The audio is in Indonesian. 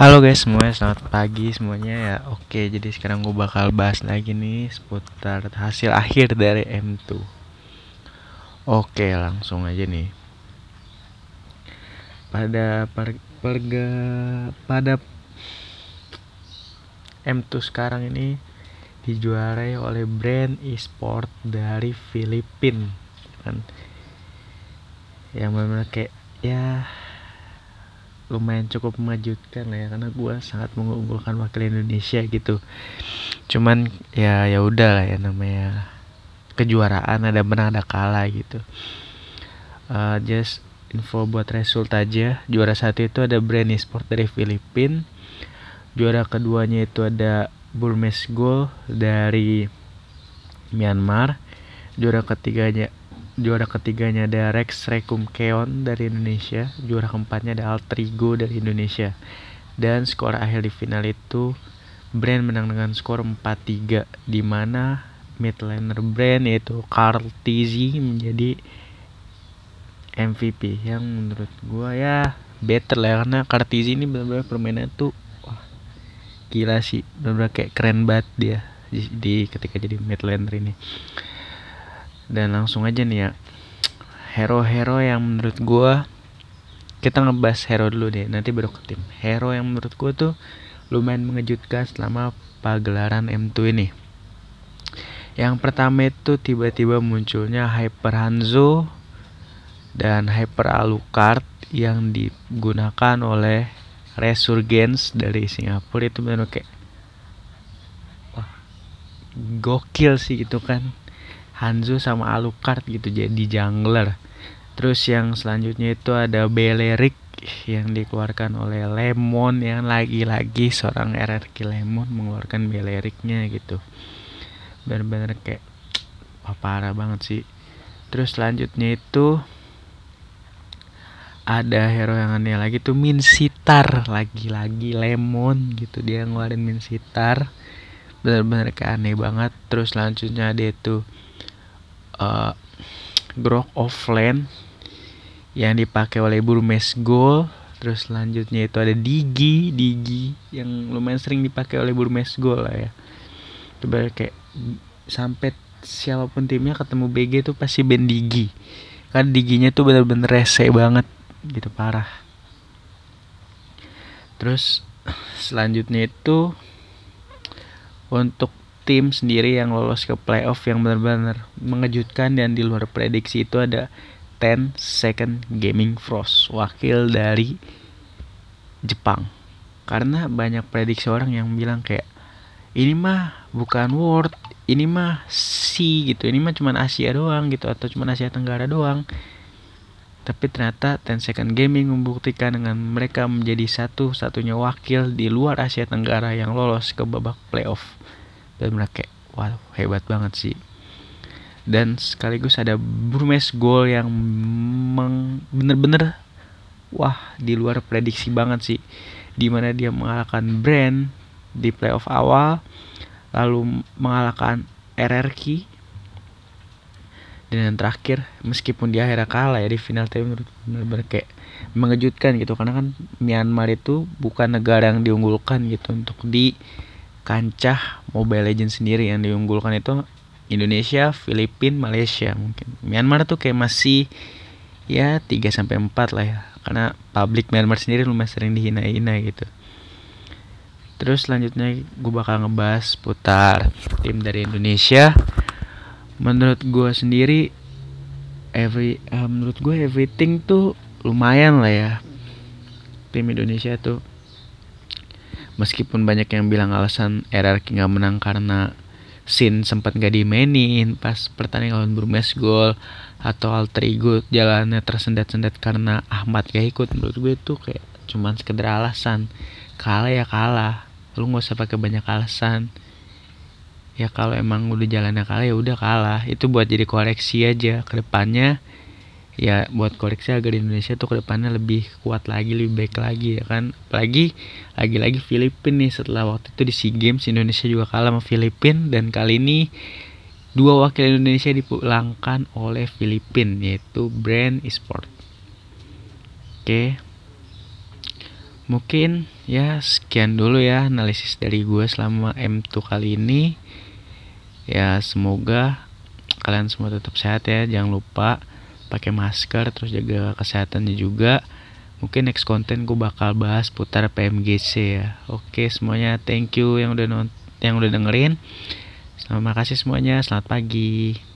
Halo guys semuanya, selamat pagi semuanya. Ya Oke, jadi sekarang gue bakal bahas lagi nih seputar hasil akhir dari M2 Oke, langsung aja nih. Pada per, perga, pada M2 sekarang ini dijuarai oleh brand e-sport dari Filipina kan? Yang benar-benar kayak ya lumayan cukup mengejutkan lah ya karena gue sangat mengunggulkan wakil Indonesia gitu. Cuman ya ya udah lah ya namanya kejuaraan ada menang ada kalah gitu. Uh, just info buat result aja juara satu itu ada brand sport dari Filipina juara keduanya itu ada Burmese Gold dari Myanmar. Juara ketiganya juara ketiganya ada Rex Rekum Keon dari Indonesia juara keempatnya ada Altrigo dari Indonesia. Dan skor akhir di final itu Brand menang dengan skor 4-3 di mana midlaner Brand yaitu Carl Tizzy menjadi MVP yang menurut gua ya better lah ya, karena Tizzy ini benar-benar permainan tuh wah gila sih. Benar-benar kayak keren banget dia di, di ketika jadi midlaner ini dan langsung aja nih ya. Hero-hero yang menurut gue kita ngebahas hero dulu deh nanti baru ke tim. Hero yang menurut gue tuh lumayan mengejutkan selama pagelaran M2 ini. Yang pertama itu tiba-tiba munculnya Hyper Hanzo dan Hyper Alucard yang digunakan oleh Resurgence dari Singapura. Itu benar kayak gokil sih gitu kan Hanzo sama Alucard gitu jadi jungler. Terus yang selanjutnya itu ada Belerik yang dikeluarkan oleh Lemon yang lagi-lagi seorang RRQ Lemon mengeluarkan Beleriknya gitu. Bener-bener kayak wah, parah banget sih. Terus selanjutnya itu ada hero yang aneh lagi tuh Min Sitar. Lagi-lagi Lemon gitu dia ngeluarin Min Sitar. Bener-bener kayak aneh banget. Terus selanjutnya ada itu uh, Grok Offline yang dipakai oleh Burmes Gold. Terus selanjutnya itu ada Digi Digi yang lumayan sering dipakai oleh Burmes Gold lah ya. Itu kayak sampai siapa pun timnya ketemu BG itu pasti band Digi. Kan Diginya tuh bener-bener rese banget gitu parah. Terus selanjutnya itu untuk tim sendiri yang lolos ke playoff yang benar-benar mengejutkan dan di luar prediksi itu ada 10 Second Gaming Frost, wakil dari Jepang. Karena banyak prediksi orang yang bilang kayak ini mah bukan World, ini mah C gitu, ini mah cuma Asia doang gitu atau cuma Asia Tenggara doang. Tapi ternyata 10 Second Gaming membuktikan dengan mereka menjadi satu-satunya wakil di luar Asia Tenggara yang lolos ke babak playoff dan mereka wow hebat banget sih. Dan sekaligus ada Burmes Goal yang bener-bener wah di luar prediksi banget sih. Di mana dia mengalahkan Brand di playoff awal lalu mengalahkan RRQ dan yang terakhir meskipun di akhirnya kalah ya di final tapi menurut bener-bener kayak mengejutkan gitu. Karena kan Myanmar itu bukan negara yang diunggulkan gitu untuk di kancah Mobile Legends sendiri yang diunggulkan itu Indonesia, Filipina, Malaysia mungkin. Myanmar tuh kayak masih ya 3 sampai 4 lah ya. Karena publik Myanmar sendiri lumayan sering dihina-hina gitu. Terus selanjutnya gue bakal ngebahas putar tim dari Indonesia. Menurut gue sendiri every uh, menurut gue everything tuh lumayan lah ya. Tim Indonesia tuh meskipun banyak yang bilang alasan RRQ nggak menang karena Sin sempat nggak dimainin pas pertandingan lawan Burmes gol atau alter ego jalannya tersendat-sendat karena Ahmad gak ikut. Menurut gue tuh kayak cuman sekedar alasan. Kalah ya kalah. Lu nggak usah pakai banyak alasan. Ya kalau emang udah jalannya kalah ya udah kalah. Itu buat jadi koreksi aja. Ke depannya ya buat koleksi agar Indonesia tuh ke depannya lebih kuat lagi lebih baik lagi ya kan? Apalagi lagi-lagi Filipina nih setelah waktu itu di SEA Games Indonesia juga kalah sama Filipina dan kali ini dua wakil Indonesia dipulangkan oleh Filipina yaitu Brand Esport. Oke. Mungkin ya sekian dulu ya analisis dari gue selama M2 kali ini. Ya semoga kalian semua tetap sehat ya jangan lupa pakai masker terus jaga kesehatannya juga. Mungkin next konten gue bakal bahas putar PMGC ya. Oke semuanya thank you yang udah nont yang udah dengerin. Terima kasih semuanya selamat pagi